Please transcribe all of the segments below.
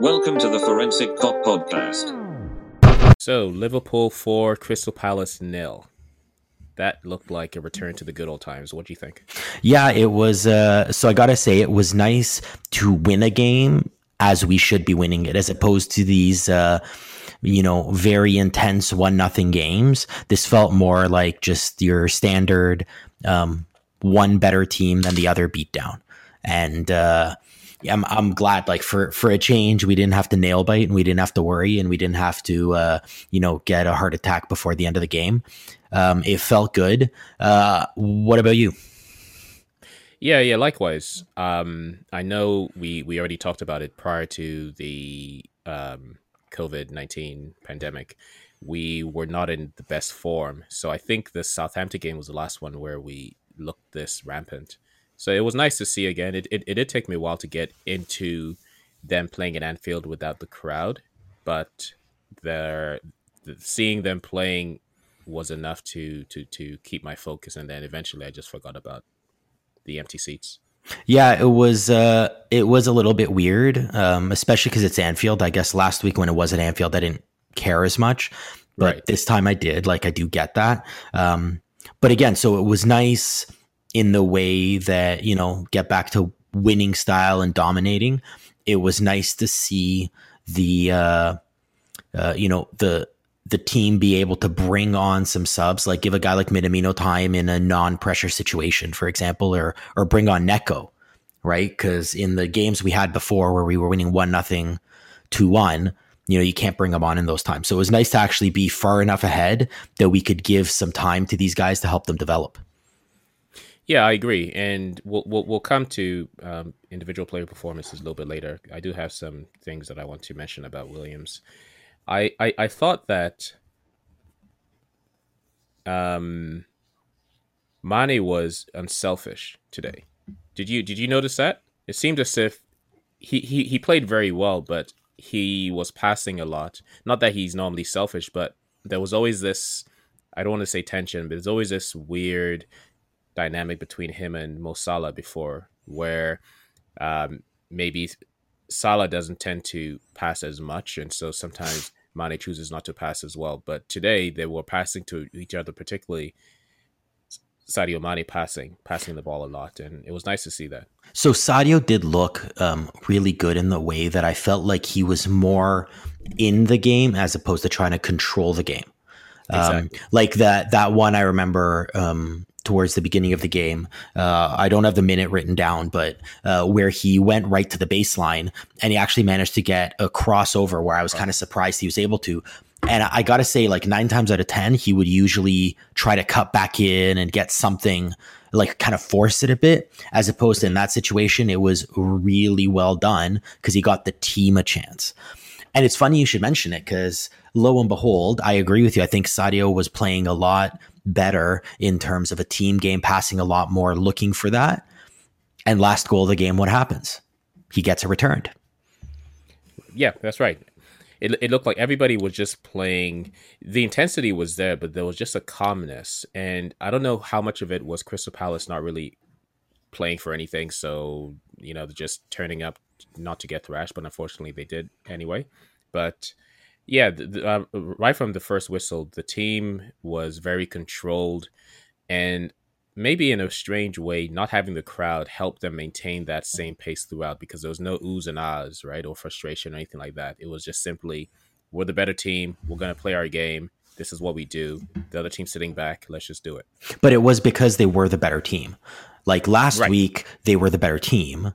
Welcome to the Forensic Kop Podcast. So, Liverpool 4, Crystal Palace nil. That looked like a return to the good old times. What do you think? Yeah, it was. Uh, so I gotta say, it was nice to win a game as we should be winning it, as opposed to these, uh, you know, very intense one nothing games. This felt more like just your standard um, one better team than the other beatdown, and uh, yeah, I'm I'm glad like for for a change we didn't have to nail bite and we didn't have to worry and we didn't have to uh, you know get a heart attack before the end of the game. Um, it felt good. Uh, what about you? Yeah, yeah. Likewise, um, I know we we already talked about it prior to the um, COVID nineteen pandemic. We were not in the best form, so I think the Southampton game was the last one where we looked this rampant. So it was nice to see again. It, it, it did take me a while to get into them playing at Anfield without the crowd, but the, seeing them playing was enough to to to keep my focus, and then eventually I just forgot about the empty seats. Yeah, it was uh, it was a little bit weird, um, especially because it's Anfield. I guess last week when it was at Anfield, I didn't care as much, but right. this time I did. Like I do get that. Um, but again, so it was nice in the way that, you know, get back to winning style and dominating. It was nice to see the, uh, uh, you know, the, the team be able to bring on some subs, like give a guy like Minamino time in a non-pressure situation, for example, or or bring on Neco, right? Because in the games we had before, where we were winning one nothing, two one, you know, you can't bring them on in those times. So it was nice to actually be far enough ahead that we could give some time to these guys to help them develop. Yeah, I agree, and we'll we'll, we'll come to um, individual player performances a little bit later. I do have some things that I want to mention about Williams. I I, I thought that um, Mane was unselfish today. Did you did you notice that? It seemed as if he, he, he played very well, but he was passing a lot. Not that he's normally selfish, but there was always this I don't want to say tension, but there's always this weird dynamic between him and Mo Salah before, where um, maybe Salah doesn't tend to pass as much, and so sometimes Mane chooses not to pass as well. But today they were passing to each other, particularly Sadio Mane passing, passing the ball a lot, and it was nice to see that. So Sadio did look um, really good in the way that I felt like he was more in the game as opposed to trying to control the game. Um, exactly. like that that one I remember um, towards the beginning of the game. Uh, I don't have the minute written down, but uh, where he went right to the baseline and he actually managed to get a crossover where I was kind of surprised he was able to. And I got to say, like nine times out of 10, he would usually try to cut back in and get something like kind of force it a bit, as opposed to in that situation, it was really well done because he got the team a chance. And it's funny you should mention it because lo and behold, I agree with you. I think Sadio was playing a lot better in terms of a team game, passing a lot more, looking for that. And last goal of the game, what happens? He gets it returned. Yeah, that's right. It, it looked like everybody was just playing. The intensity was there, but there was just a calmness. And I don't know how much of it was Crystal Palace not really playing for anything. So, you know, just turning up not to get thrashed, but unfortunately they did anyway. But yeah, the, the, uh, right from the first whistle, the team was very controlled, and maybe in a strange way, not having the crowd helped them maintain that same pace throughout because there was no oohs and ahs, right, or frustration or anything like that. It was just simply, we're the better team. We're going to play our game. This is what we do. The other team sitting back. Let's just do it. But it was because they were the better team. Like last right. week, they were the better team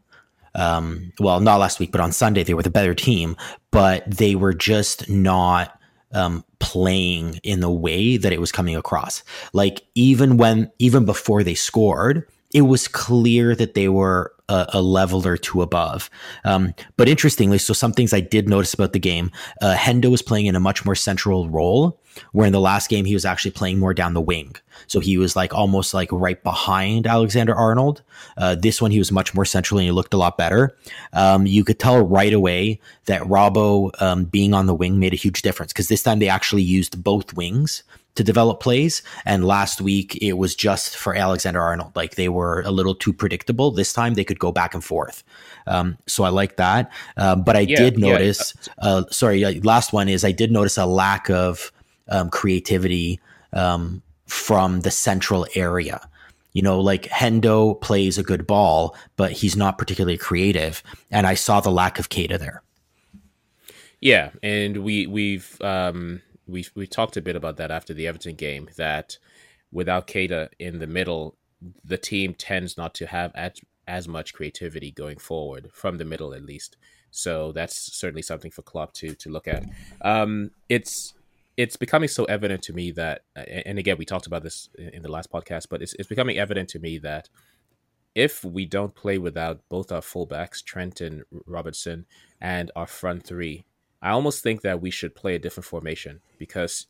um, well, not last week, but on Sunday, they were the better team, but they were just not um, playing in the way that it was coming across. Like even when, even before they scored, it was clear that they were a, a level or two above. Um, but interestingly, so some things I did notice about the game, uh, Hendo was playing in a much more central role, where in the last game he was actually playing more down the wing. So he was like almost like right behind Alexander Arnold. Uh, this one he was much more central and he looked a lot better. Um, you could tell right away that Robbo um, being on the wing made a huge difference because this time they actually used both wings to develop plays. And last week it was just for Alexander Arnold. Like they were a little too predictable. This time they could go back and forth. Um, so I like that. Uh, but I yeah, did notice, yeah. uh, sorry, uh, last one is I did notice a lack of um, creativity um, from the central area. You know, like Hendo plays a good ball, but he's not particularly creative. And I saw the lack of Keita there. Yeah, and we we've um, we we talked a bit about that after the Everton game. That without Keita in the middle, the team tends not to have as as much creativity going forward from the middle, at least. So that's certainly something for Klopp to to look at. Um, it's it's becoming so evident to me that, and again, we talked about this in the last podcast, but it's it's becoming evident to me that if we don't play without both our fullbacks, Trent and Robertson, and our front three, I almost think that we should play a different formation because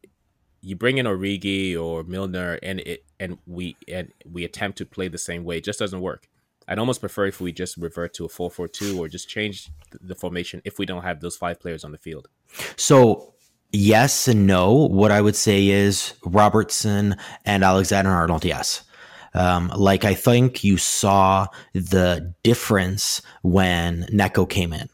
you bring in Origi or Milner and it and we and we attempt to play the same way. It just doesn't work. I'd almost prefer if we just revert to a 4-4-2 or just change the formation if we don't have those five players on the field. So yes and no. What I would say is Robertson and Alexander Arnold, yes. Um, like I think you saw the difference when Neco came in.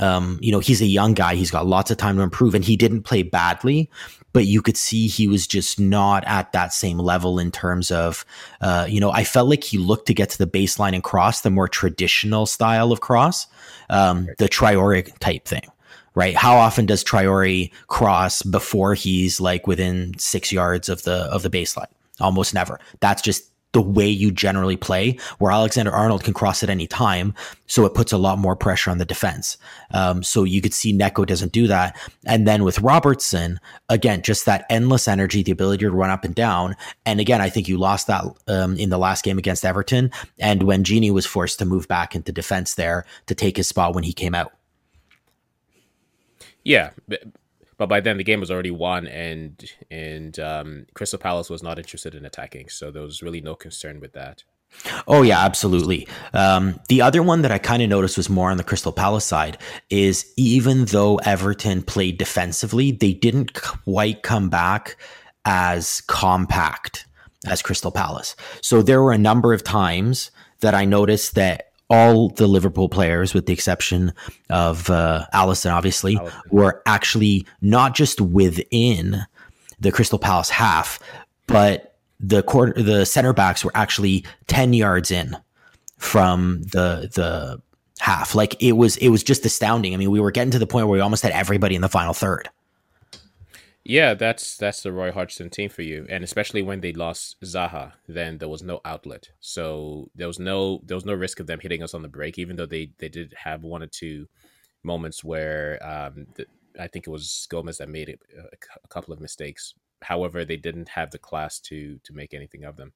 Um, you know, he's a young guy. He's got lots of time to improve, and he didn't play badly, but you could see he was just not at that same level in terms of, uh, you know, I felt like he looked to get to the baseline and cross the more traditional style of cross, um, the Traore type thing. Right? How often does Traore cross before he's like within six yards of the of the baseline? Almost never. That's just the way you generally play, where Alexander Arnold can cross at any time. So it puts a lot more pressure on the defense. Um, so you could see Neco doesn't do that. And then with Robertson, again, just that endless energy, the ability to run up and down. And again, I think you lost that um, in the last game against Everton. And when Gini was forced to move back into defense there to take his spot when he came out. Yeah but by then the game was already won, and and um, Crystal Palace was not interested in attacking, so there was really no concern with that. Oh yeah, absolutely. Um, the other one that I kind of noticed was more on the Crystal Palace side is even though Everton played defensively, they didn't quite come back as compact as Crystal Palace. So there were a number of times that I noticed that all the Liverpool players, with the exception of uh, Alisson, obviously, Alisson. were actually not just within the Crystal Palace half, but the quarter, the center backs were actually ten yards in from the the half. Like it was, it was just astounding. I mean, we were getting to the point where we almost had everybody in the final third. Yeah, that's that's the Roy Hodgson team for you, and especially when they lost Zaha, then there was no outlet, so there was no there was no risk of them hitting us on the break, even though they they did have one or two moments where um, the, I think it was Gomez that made it, a, a couple of mistakes. However, they didn't have the class to to make anything of them.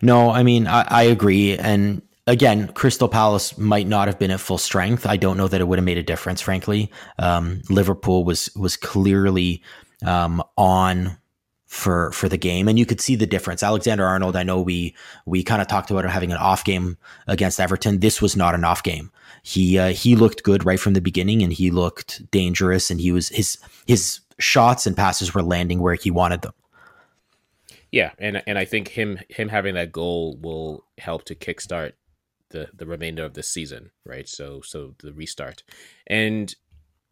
No, I mean I, I agree, and again, Crystal Palace might not have been at full strength. I don't know that it would have made a difference, frankly. Um, Liverpool was was clearly um, on for for the game, and you could see the difference. Alexander Arnold, I know we we kind of talked about him having an off game against Everton. This was not an off game. He uh, he looked good right from the beginning, and he looked dangerous, and he was his his shots and passes were landing where he wanted them. Yeah, and and I think him him having that goal will help to kickstart the the remainder of the season, right? So so the restart, and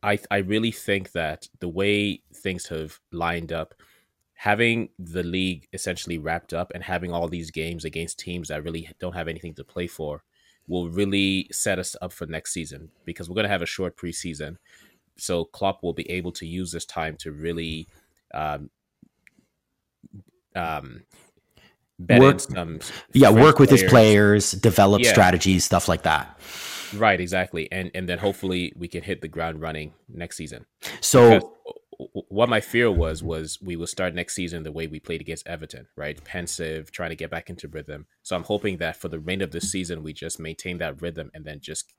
I I really think that the way things have lined up, having the league essentially wrapped up and having all these games against teams that really don't have anything to play for, will really set us up for next season because we're going to have a short preseason. So Klopp will be able to use this time to really um, um, work, some yeah, work with players. his players, develop yeah. strategies, stuff like that. Right, exactly, and and then hopefully we can hit the ground running next season. So. Because what my fear was was we will start next season the way we played against Everton, right? Pensive, trying to get back into rhythm. So I'm hoping that for the remainder of the season we just maintain that rhythm and then just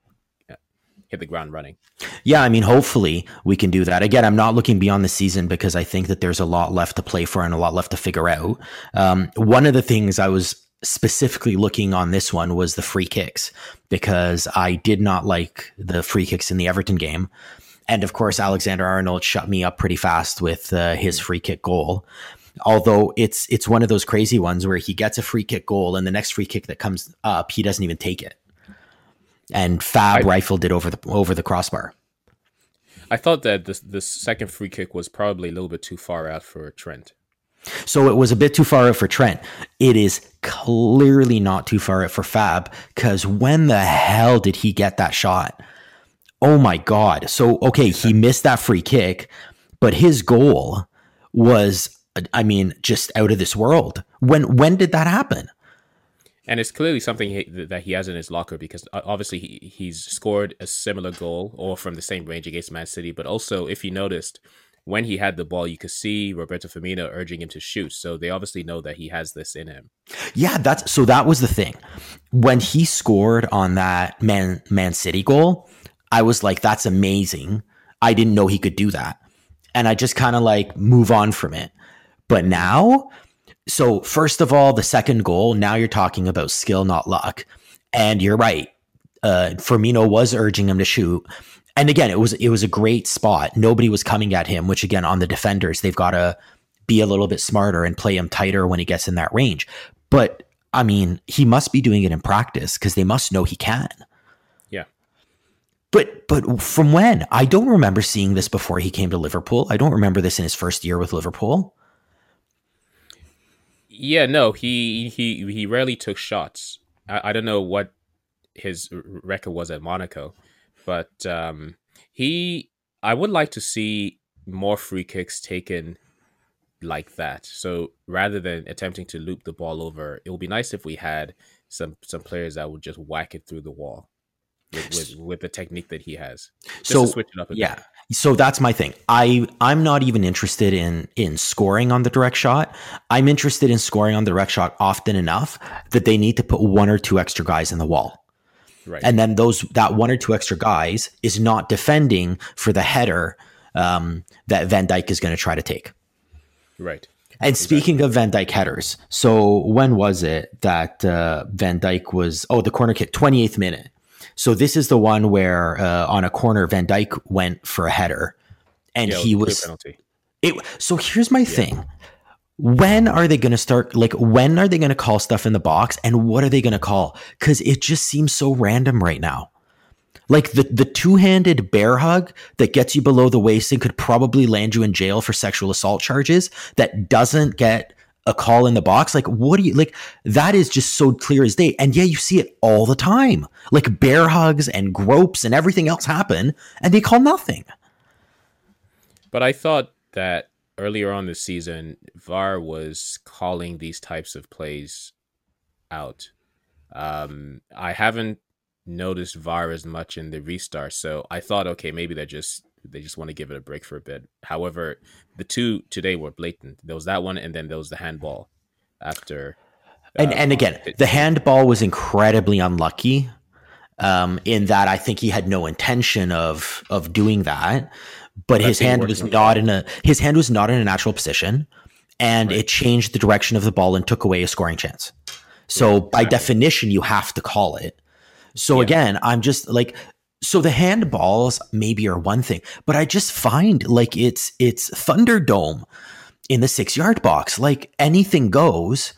hit the ground running. Yeah, I mean, hopefully we can do that. Again, I'm not looking beyond the season because I think that there's a lot left to play for and a lot left to figure out. Um, one of the things I was specifically looking on this one was the free kicks because I did not like the free kicks in the Everton game. And of course, Alexander Arnold shut me up pretty fast with uh, his free kick goal. Although it's it's one of those crazy ones where he gets a free kick goal and the next free kick that comes up, he doesn't even take it. And Fab I, rifled it over the over the crossbar. I thought that this the second free kick was probably a little bit too far out for Trent. So it was a bit too far out for Trent. It is clearly not too far out for Fab because when the hell did he get that shot? Oh my God. So, okay, he missed that free kick, but his goal was, I mean, just out of this world. When, when did that happen? And it's clearly something he, that he has in his locker because uh, obviously he, he's scored a similar goal or from the same range against Man City. But also, if you noticed, when he had the ball, you could see Roberto Firmino urging him to shoot. So they obviously know that he has this in him. Yeah, that's so that was the thing. When he scored on that Man Man City goal, I was like, that's amazing. I didn't know he could do that. And I just kind of like move on from it. But now, so first of all, the second goal, now you're talking about skill, not luck. And you're right. Uh, Firmino was urging him to shoot and again, it was it was a great spot. Nobody was coming at him, which again on the defenders, they've got to be a little bit smarter and play him tighter when he gets in that range. But I mean, he must be doing it in practice because they must know he can. Yeah. But but from when? I don't remember seeing this before he came to Liverpool. I don't remember this in his first year with Liverpool. Yeah, no, he he he rarely took shots. I, I don't know what his record was at Monaco but um, he, I would like to see more free kicks taken like that. So rather than attempting to loop the ball over, it would be nice if we had some some players that would just whack it through the wall with with, with the technique that he has. Just so switch it up. yeah. So that's my thing. I I'm not even interested in in scoring on the direct shot. I'm interested in scoring on the direct shot often enough that they need to put one or two extra guys in the wall. Right. And then those that one or two extra guys is not defending for the header um, that Van Dijk is going to try to take. Right. And exactly. speaking of Van Dijk headers, so when was it that uh, Van Dijk was? Oh, the corner kick, twenty eighth minute. So this is the one where uh, on a corner Van Dijk went for a header, and yeah, he was. Penalty. It, so here's my yeah. thing when are they going to start like when are they going to call stuff in the box and what are they going to call cuz it just seems so random right now like the the two-handed bear hug that gets you below the waist and could probably land you in jail for sexual assault charges that doesn't get a call in the box? Like what do you like that is just so clear as day. And yeah you see it all the time. Like bear hugs and gropes and everything else happen and they call nothing. But i thought that earlier on this season, VAR was calling these types of plays out. Um, I haven't noticed VAR as much in the restart, so I thought, okay, maybe they're just they just want to give it a break for a bit. However, the two today were blatant. There was that one, and then there was the handball after. And uh, and again, it, the handball was incredibly unlucky. Um, in that I think he had no intention of of doing that but his hand was not in a his hand was not in a natural position, and right. it changed the direction of the ball and took away a scoring chance. So yeah, by definition, you have to call it. So yeah. again, I'm just like so the handballs maybe are one thing, but I just find like it's it's Thunderdome in the six yard box. Like anything goes,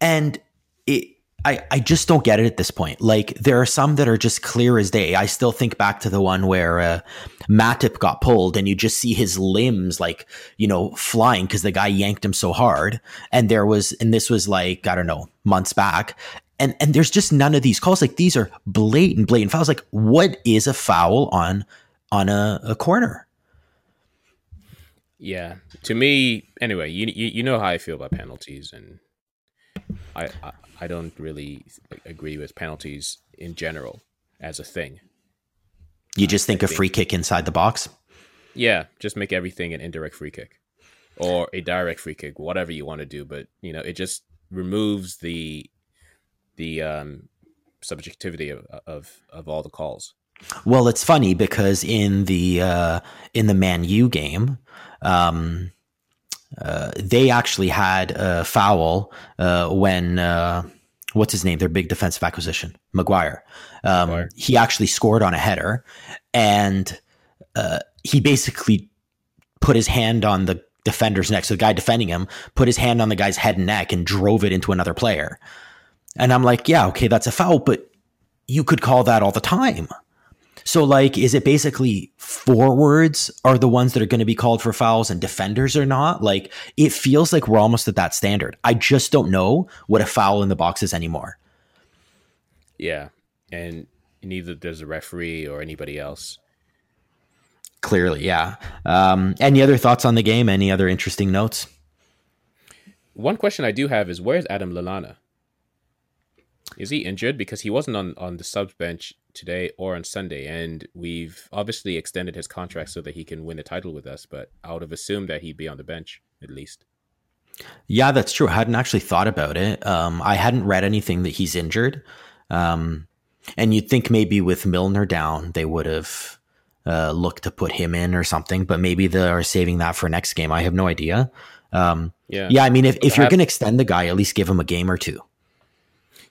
and it I, I just don't get it at this point. Like there are some that are just clear as day. I still think back to the one where uh, Matip got pulled and you just see his limbs like, you know, flying because the guy yanked him so hard. And there was, and this was like, I don't know, months back. And, and there's just none of these calls. Like these are blatant, blatant fouls. Like what is a foul on, on a, a corner? Yeah. To me, anyway, you, you, you know how I feel about penalties and I, I I don't really agree with penalties in general as a thing. You just think a free kick inside the box? Yeah, just make everything an indirect free kick or a direct free kick, whatever you want to do. But you know, it just removes the the um, subjectivity of, of of all the calls. Well, it's funny because in the uh, in the Man U game, um, uh, they actually had a foul uh, when uh, what's his name? Their big defensive acquisition, McGuire. Um, Maguire. He actually scored on a header, and uh, he basically put his hand on the defender's neck. So the guy defending him put his hand on the guy's head and neck and drove it into another player. And I'm like, yeah, okay, that's a foul, but you could call that all the time. So, like, is it basically forwards are the ones that are going to be called for fouls and defenders are not? Like, it feels like we're almost at that standard. I just don't know what a foul in the box is anymore. Yeah. And neither does a referee or anybody else. Clearly, yeah. Um, any other thoughts on the game? Any other interesting notes? One question I do have is where's Adam Lallana? Is he injured? Because he wasn't on, on the subs bench today or on Sunday, and we've obviously extended his contract so that he can win the title with us. But I would have assumed that he'd be on the bench at least. Yeah, that's true. I hadn't actually thought about it. Um, I hadn't read anything that he's injured. Um, and you'd think maybe with Milner down, they would have uh, looked to put him in or something, but maybe they're saving that for next game. I have no idea. Um, yeah. Yeah. I mean, if, if you're going to extend the guy, at least give him a game or two.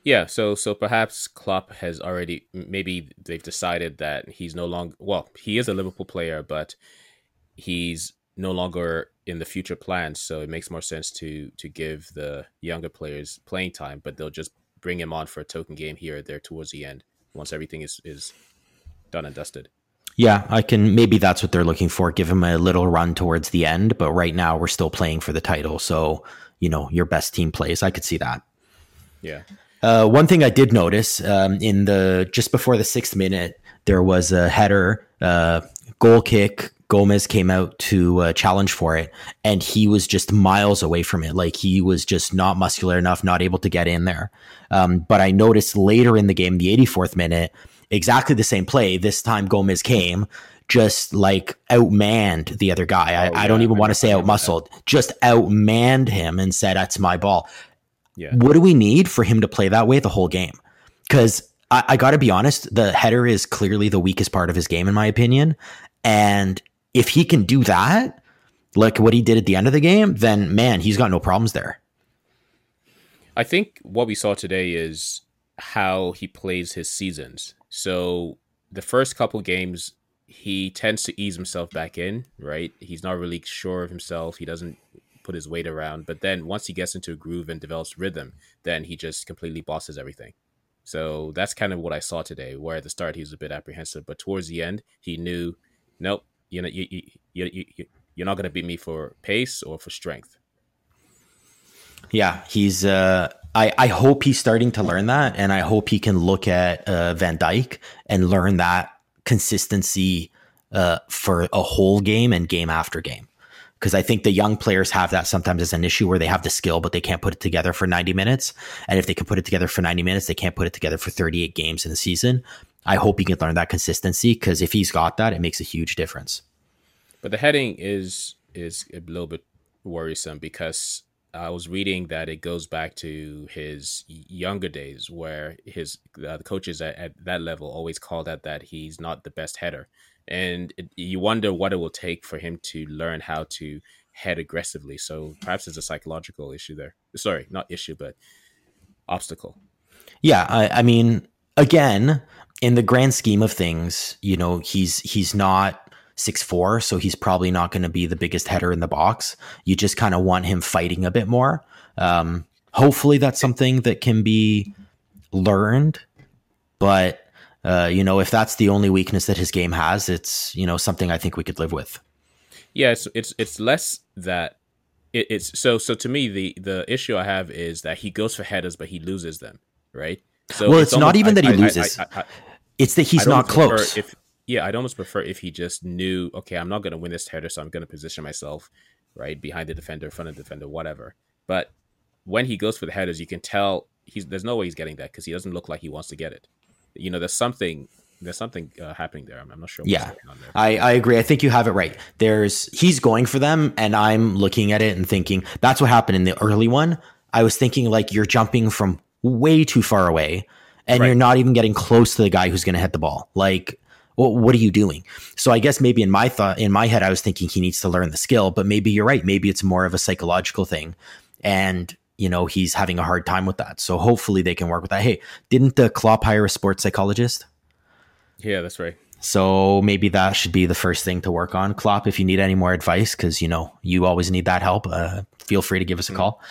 Yeah, so so perhaps Klopp has already maybe they've decided that he's no longer well, he is a Liverpool player, but he's no longer in the future plans, so it makes more sense to to give the younger players playing time, but they'll just bring him on for a token game here or there towards the end once everything is is done and dusted. Yeah, I can maybe that's what they're looking for, give him a little run towards the end, but right now we're still playing for the title, so you know, your best team plays. I could see that. Yeah. Uh, one thing I did notice um, in the just before the sixth minute, there was a header, uh, goal kick. Gomez came out to uh, challenge for it, and he was just miles away from it. Like he was just not muscular enough, not able to get in there. Um, but I noticed later in the game, the 84th minute, exactly the same play. This time Gomez came, just like outmanned the other guy. I, oh, yeah, I don't even want to say outmuscled, just outmanned him and said, "That's my ball." Yeah. What do we need for him to play that way the whole game? Because I, I got to be honest, the header is clearly the weakest part of his game, in my opinion. And if he can do that, like what he did at the end of the game, then man, he's got no problems there. I think what we saw today is how he plays his seasons. So the first couple games, he tends to ease himself back in, right? He's not really sure of himself. He doesn't put his weight around. But then once he gets into a groove and develops rhythm, then he just completely bosses everything. So that's kind of what I saw today. Where at the start he was a bit apprehensive, but towards the end he knew, nope, you know, you, you, you, you you're not going to beat me for pace or for strength. Yeah, he's. Uh, I I hope he's starting to learn that, and I hope he can look at uh, Van Dijk and learn that consistency uh, for a whole game and game after game because I think the young players have that sometimes as an issue where they have the skill, but they can't put it together for 90 minutes. And if they can put it together for 90 minutes, they can't put it together for 38 games in the season. I hope he can learn that consistency because if he's got that, it makes a huge difference. But the heading is is a little bit worrisome because I was reading that it goes back to his younger days where his uh, the coaches at, at that level always called out that he's not the best header and it, you wonder what it will take for him to learn how to head aggressively. So perhaps there's a psychological issue there. Sorry, not issue, but obstacle. Yeah, I, I mean, again, in the grand scheme of things, you know, he's he's not six four, so he's probably not going to be the biggest header in the box. You just kind of want him fighting a bit more. Um, hopefully, that's something that can be learned, but uh, you know, if that's the only weakness that his game has, it's you know something I think we could live with. Yeah, it's it's, it's less that it, it's so so to me the the issue I have is that he goes for headers but he loses them, right? So well, it's, it's almost, not even that he I, loses; I, I, it's that he's not close. If yeah, I'd almost prefer if he just knew, okay, I'm not going to win this header, so I'm going to position myself right behind the defender, front of the defender, whatever. But when he goes for the headers, you can tell he's there's no way he's getting that because he doesn't look like he wants to get it you know, there's something there's something uh, happening there. I'm, I'm, not sure. yeah, I, I agree. I think you have it right. There's he's going for them, and I'm looking at it and thinking that's what happened in the early one. I was thinking like you're jumping from way too far away, and right. you're not even getting close to the guy who's going to hit the ball. Like, what are you doing? So I guess maybe in my thought, in my head, I was thinking he needs to learn the skill, but maybe you're right. Maybe it's more of a psychological thing, and you know, he's having a hard time with that. So hopefully they can work with that. Hey, didn't the Klopp hire a sports psychologist? Yeah, that's right. So maybe that should be the first thing to work on. Klopp, if you need any more advice, because you know you always need that help, uh, feel free to give us a call.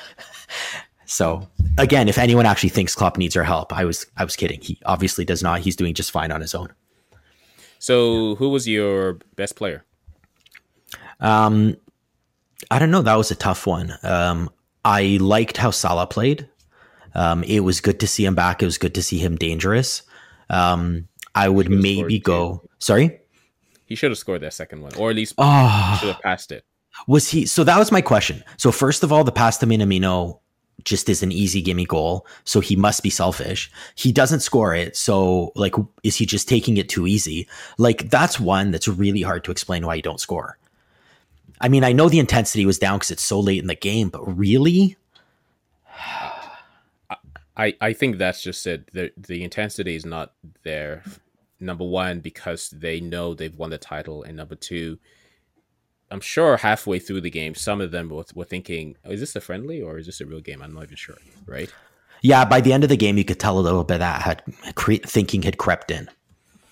so again, if anyone actually thinks Klopp needs our help, I was I was kidding. He obviously does not. He's doing just fine on his own. So who was your best player? Um, I don't know. That was a tough one. Um, I liked how Salah played. Um, it was good to see him back. It was good to see him dangerous. Um, I would maybe go. Sorry, he should have scored that second one, or at least oh, should have passed it. Was he? So that was my question. So first of all, the pass to Minamino just is an easy gimme goal. So he must be selfish. He doesn't score it. So like, is he just taking it too easy? Like that's one that's really hard to explain why you don't score. I mean, I know the intensity was down because it's so late in the game, but really, I, I think that's just it. The the intensity is not there. Number one, because they know they've won the title, and number two, I'm sure halfway through the game, some of them were, were thinking, oh, "Is this a friendly or is this a real game?" I'm not even sure. Right? Yeah. By the end of the game, you could tell a little bit that had cre- thinking had crept in.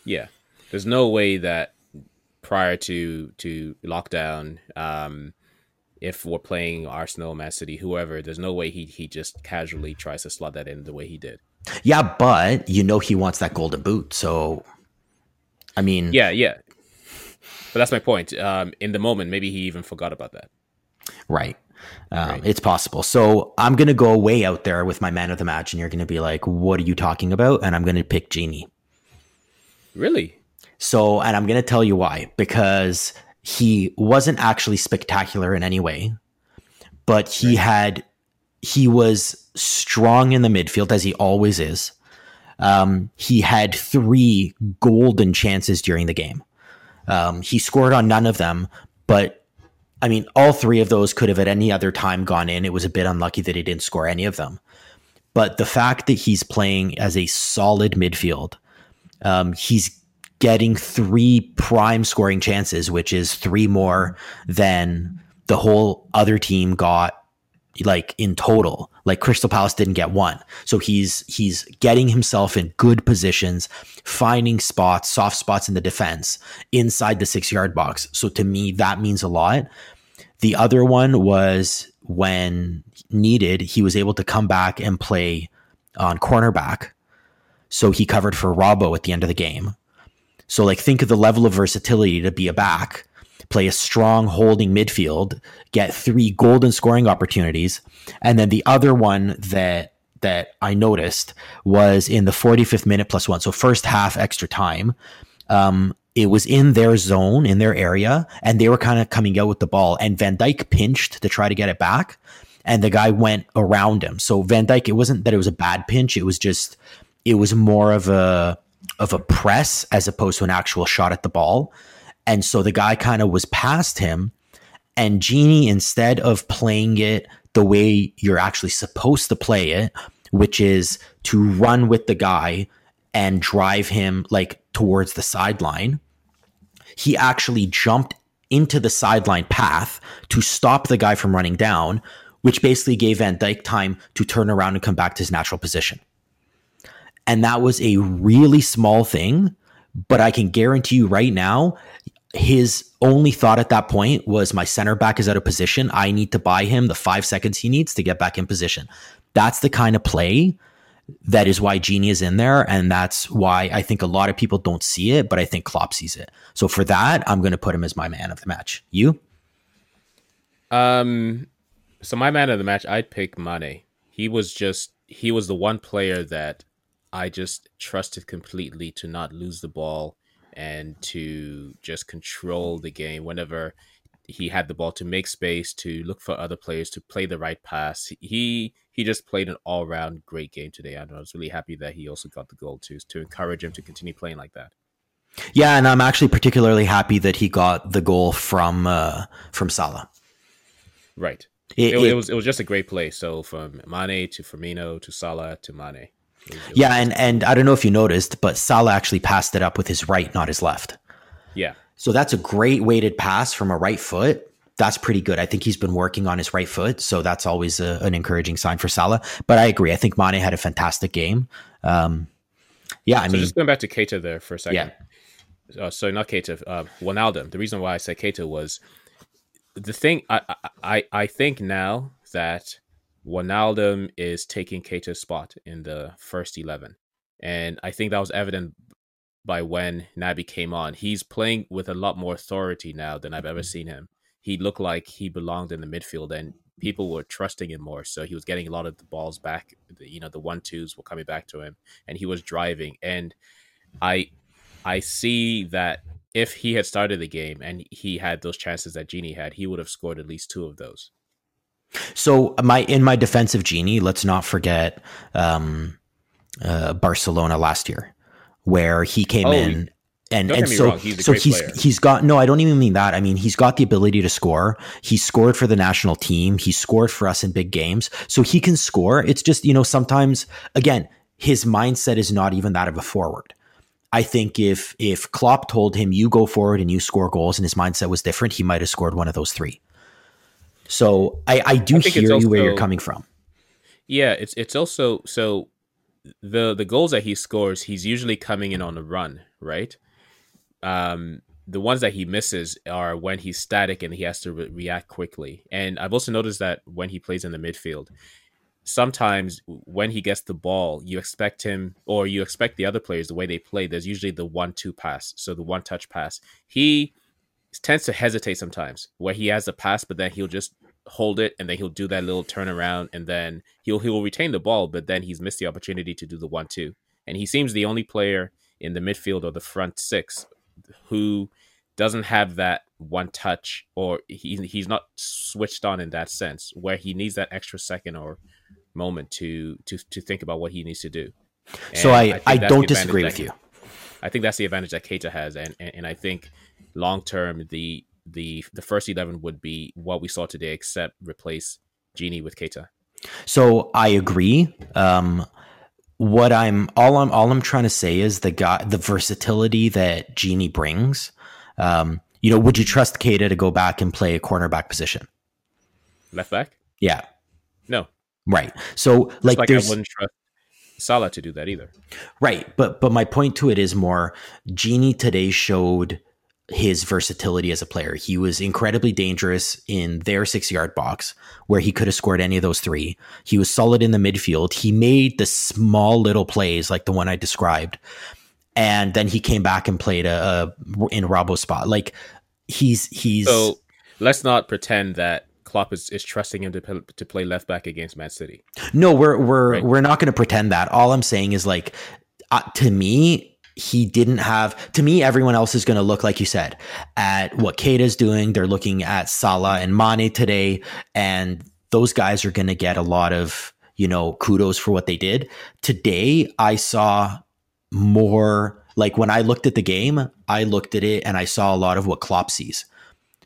Yeah. There's no way that prior to to lockdown, um, if we're playing Arsenal, Man City, whoever, there's no way he he just casually tries to slot that in the way he did. Yeah, but you know he wants that golden boot, so I mean, yeah, yeah. But that's my point. Um, in the moment, maybe he even forgot about that. Right. Um, right. It's possible. So I'm going to go way out there with my man of the match, and you're going to be like, "What are you talking about?" And I'm going to pick Gini. Really? So, and I'm going to tell you why because he wasn't actually spectacular in any way, but he had he was strong in the midfield as he always is. Um, he had three golden chances during the game. Um, he scored on none of them, but I mean, all three of those could have at any other time gone in. It was a bit unlucky that he didn't score any of them. But the fact that he's playing as a solid midfield, um, he's getting three prime scoring chances, which is three more than the whole other team got like in total. Like Crystal Palace didn't get one. So he's he's getting himself in good positions, finding spots, soft spots in the defense inside the 6-yard box. So to me that means a lot. The other one was when needed, he was able to come back and play on cornerback. So he covered for Robbo at the end of the game. So like think of the level of versatility to be a back, play a strong holding midfield, get three golden scoring opportunities, and then the other one that that I noticed was in the 45th minute plus one. So first half extra time. Um, it was in their zone, in their area, and they were kind of coming out with the ball. And Van Dijk pinched to try to get it back, and the guy went around him. So Van Dijk, it wasn't that it was a bad pinch; it was just, it was more of a of a press as opposed to an actual shot at the ball. And so the guy kind of was past him. And Gini, instead of playing it the way you're actually supposed to play it, which is to run with the guy and drive him like towards the sideline, he actually jumped into the sideline path to stop the guy from running down, which basically gave Van Dijk time to turn around and come back to his natural position. And that was a really small thing, but I can guarantee you right now, his only thought at that point was my center back is out of position. I need to buy him the five seconds he needs to get back in position. That's the kind of play that is why Gini is in there. And that's why I think a lot of people don't see it, but I think Klopp sees it. So for that, I'm going to put him as my man of the match. You? Um, so my man of the match, I'd pick Mane. He was just, he was the one player that I just trusted completely to not lose the ball and to just control the game whenever he had the ball to make space to look for other players to play the right pass. He he just played an all round great game today, and I was really happy that he also got the goal too to encourage him to continue playing like that. Yeah, and I'm actually particularly happy that he got the goal from uh, from Salah. Right. It, it, it, was it was just a great play. So from Mane to Firmino to Salah to Mane. Yeah, and and I don't know if you noticed, but Salah actually passed it up with his right, not his left. Yeah. So that's a great weighted pass from a right foot. That's pretty good. I think he's been working on his right foot, so that's always a, an encouraging sign for Salah. But I agree. I think Mane had a fantastic game. Um, yeah, I so mean, just going back to Keita there for a second. Yeah. uh, sorry, not Keita, uh, Wijnaldum. The reason why I said Keita was the thing. I, I I think now that Wijnaldum is taking Keita's spot in the first eleven, and I think that was evident by when Naby came on. He's playing with a lot more authority now than I've ever mm-hmm. seen him. He looked like he belonged in the midfield, and people were trusting him more. So he was getting a lot of the balls back. The, you know, the one twos were coming back to him, and he was driving. And I, I see that if he had started the game and he had those chances that Gini had, he would have scored at least two of those. So my in my defensive genie, let's not forget um, uh, Barcelona last year, where he came oh, in and and so so he's player. he's got no I don't even mean that. I mean he's got the ability to score. He scored for the national team. He scored for us in big games. So he can score. It's just you know sometimes again his mindset is not even that of a forward. I think if if Klopp told him you go forward and you score goals and his mindset was different he might have scored one of those three so I I do I hear also, you where you're coming from yeah it's it's also so the the goals that he scores he's usually coming in on a run right um, the ones that he misses are when he's static and he has to re- react quickly. And I've also noticed that when he plays in the midfield, sometimes when he gets the ball, you expect him or you expect the other players the way they play. There's usually the one-two pass, so the one-touch pass. He tends to hesitate sometimes where he has a pass, but then he'll just hold it and then he'll do that little turnaround and then he'll he'll retain the ball, but then he's missed the opportunity to do the one-two. And he seems the only player in the midfield or the front six who doesn't have that one touch or he, he's not switched on in that sense where he needs that extra second or moment to to to think about what he needs to do. And so I I, I don't disagree with you. I think that's the advantage that Keita has, and and, and I think long term the the the first eleven would be what we saw today, except replace Gini with Keita. So I agree. Um, what I'm all I'm all I'm trying to say is the guy the versatility that Gini brings. Um, you know, would you trust Keita to go back and play a cornerback position? Left back? Yeah. No. Right. So like, like I wouldn't trust Salah to do that either. Right. But but my point to it is more Gini today showed his versatility as a player. He was incredibly dangerous in their six yard box where he could have scored any of those three. He was solid in the midfield. He made the small little plays like the one I described. And then he came back and played a, a in Robbo's spot. Like he's he's so let's not pretend that Klopp is, is trusting him to to play left back against Man City. No, we're we're right? we're not going to pretend that. All I'm saying is like uh, to me, he didn't have to me everyone else is going to look like you said at what Keita's doing they're looking at Salah and Mane today and those guys are going to get a lot of you know kudos for what they did today I saw more like when I looked at the game I looked at it and I saw a lot of what Klopp sees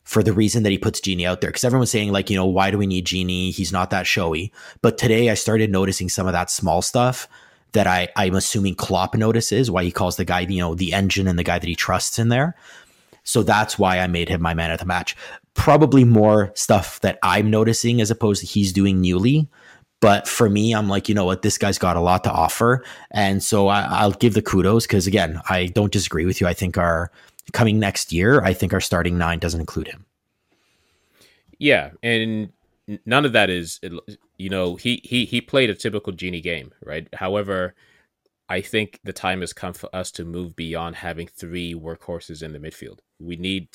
for the reason that he puts Gini out there. Because everyone's saying, like, you know, why do we need Gini? He's not that showy. But today I started noticing some of that small stuff that I, I'm assuming Klopp notices, why he calls the guy, you know, the engine and the guy that he trusts in there. So that's why I made him my man of the match. Probably more stuff that I'm noticing as opposed to he's doing newly. But for me, I'm like, you know what, this guy's got a lot to offer. And so I, will give the kudos because, again, I don't disagree with you. I think our coming next year, I think our starting nine doesn't include him. Yeah. And none of that is you know he he he played a typical Gini game right? However i think the time has come for us to move beyond having three workhorses in the midfield. We need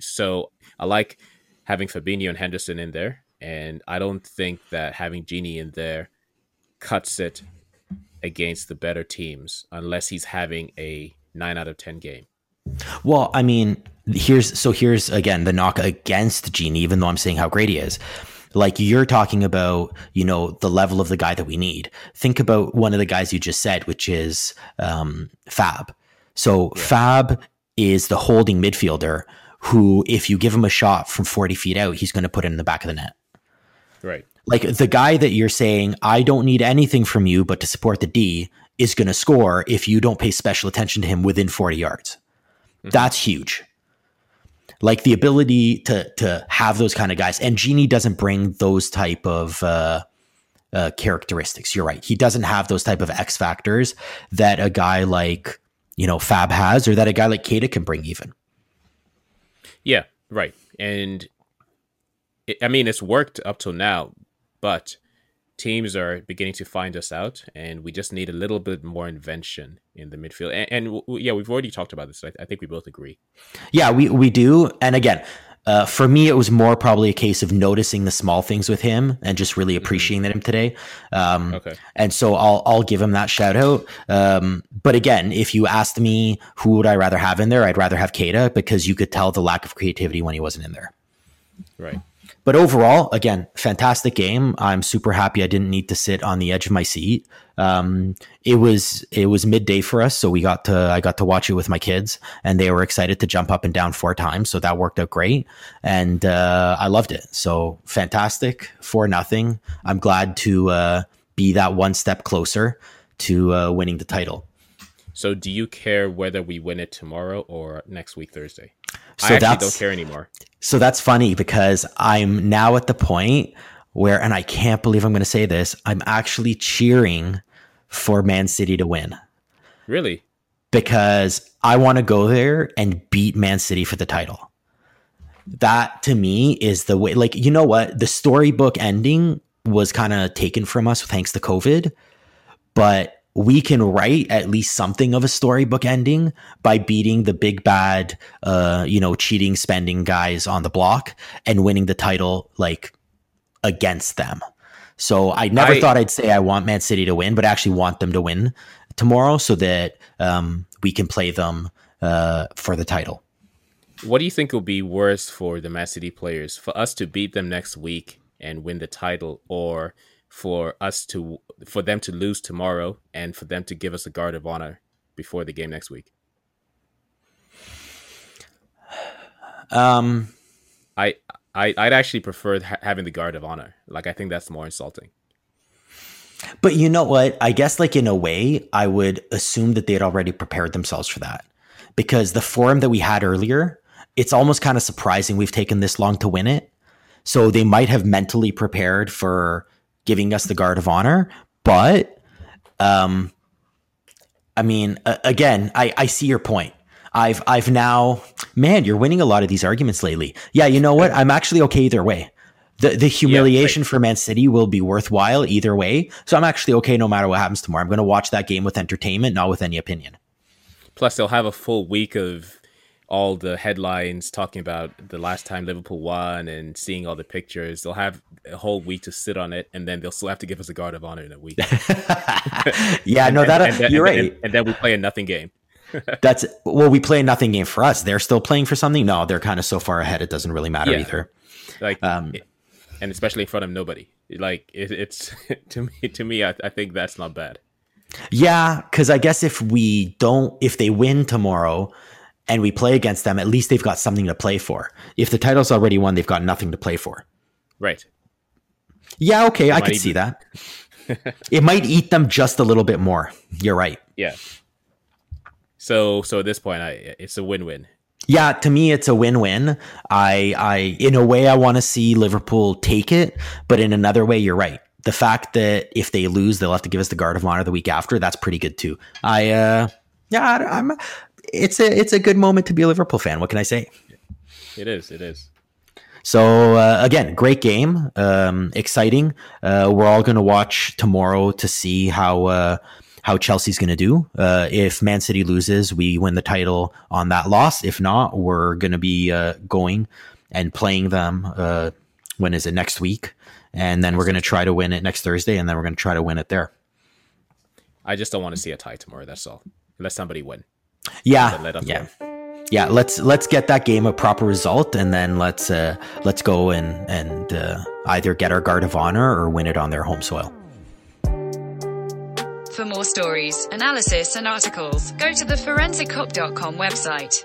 so i like having fabinho and henderson in there and i don't think that having Gini in there cuts it against the better teams unless he's having a 9 out of 10 game. Well i mean here's so here's again the knock against Gini, even though I'm saying how great he is. Like you're talking about, you know, the level of the guy that we need. Think about one of the guys you just said, which is um, Fab. So yeah. Fab is the holding midfielder who, if you give him a shot from 40 feet out, he's going to put it in the back of the net. Right. Like the guy that you're saying, I don't need anything from you but to support the D is going to score if you don't pay special attention to him within 40 yards. Mm-hmm. That's huge like the ability to to have those kind of guys. And Gini doesn't bring those type of uh, uh, characteristics. You're right. He doesn't have those type of X factors that a guy like you know Fab has, or that a guy like Keita can bring even. Yeah, right. And it, I mean, it's worked up till now, but teams are beginning to find us out, and we just need a little bit more invention in the midfield. And, and w- yeah, we've already talked about this. I, I, think we both agree. Yeah, we we do. And again, uh, for me, it was more probably a case of noticing the small things with him and just really mm-hmm. appreciating mm-hmm. him today. Um, okay. And so I'll I'll give him that shout out. Um, but again, if you asked me who would I rather have in there, I'd rather have Keita because you could tell the lack of creativity when he wasn't in there. Right. But overall, again, fantastic game. I'm super happy I didn't need to sit on the edge of my seat. Um, it was it was midday for us, so we got to I got to watch it with my kids, and they were excited to jump up and down four times. So that worked out great, and uh, I loved it. So fantastic for nothing. I'm glad to uh, be that one step closer to uh, winning the title. So, do you care whether we win it tomorrow or next week Thursday? So I actually don't care anymore. So that's funny because I'm now at the point where, and I can't believe I'm going to say this, I'm actually cheering for Man City to win. Really? Because I want to go there and beat Man City for the title. That to me is the way, like, you know what? The storybook ending was kind of taken from us thanks to COVID, but we can write at least something of a storybook ending by beating the big bad, uh, you know, cheating, spending guys on the block and winning the title like against them. So I never I, thought I'd say I want Man City to win, but I actually want them to win tomorrow so that um, we can play them uh, for the title. What do you think will be worse for the Man City players? For us to beat them next week and win the title, or for us to for them to lose tomorrow and for them to give us a guard of honor before the game next week? Um, I I I'd actually prefer ha- having the guard of honor. Like I think that's more insulting. But you know what? I guess like in a way, I would assume that they had already prepared themselves for that because the forum that we had earlier, it's almost kind of surprising we've taken this long to win it. So they might have mentally prepared for giving us the guard of honor. But, um, I mean, uh, again, I, I see your point. I've I've now, man, you're winning a lot of these arguments lately. Yeah, you know what? I'm actually okay either way. The the humiliation yeah, right. for Man City will be worthwhile either way. So I'm actually okay no matter what happens tomorrow. I'm going to watch that game with entertainment, not with any opinion. Plus, they'll have a full week of all the headlines talking about the last time Liverpool won and seeing all the pictures. They'll have a whole week to sit on it, and then they'll still have to give us a guard of honor in a week. yeah, and, no, that and, and, you're right. And, then we play a nothing game. That's well, we play a nothing game for us. They're still playing for something. No, they're kind of so far ahead; it doesn't really matter yeah. either. Like, um, and especially in front of nobody. Like, it, it's to me. To me, I, I think that's not bad. Yeah, because I guess if we don't, if they win tomorrow, and we play against them, at least they've got something to play for. If the title's already won, they've got nothing to play for. Right. Yeah, okay, I could see that. it might eat them just a little bit more. You're right. Yeah. So so at this point I it's a win-win. Yeah, to me it's a win-win. I I in a way I want to see Liverpool take it, but in another way you're right. The fact that if they lose they'll have to give us the guard of honor the week after, that's pretty good too. I uh yeah, I, I'm it's a it's a good moment to be a Liverpool fan. What can I say? It is. It is. So uh, again, great game, um, exciting. Uh, we're all going to watch tomorrow to see how uh, how Chelsea's going to do. Uh, if Man City loses, we win the title on that loss. If not, we're going to be uh, going and playing them. Uh, when is it next week? And then we're going to try to win it next Thursday, and then we're going to try to win it there. I just don't want to see a tie tomorrow. That's all. Let somebody win. Yeah, yeah, win. yeah. Let's let's get that game a proper result, and then let's uh, let's go and and uh, either get our guard of honor or win it on their home soil. For more stories, analysis, and articles, go to the forensickop.com website.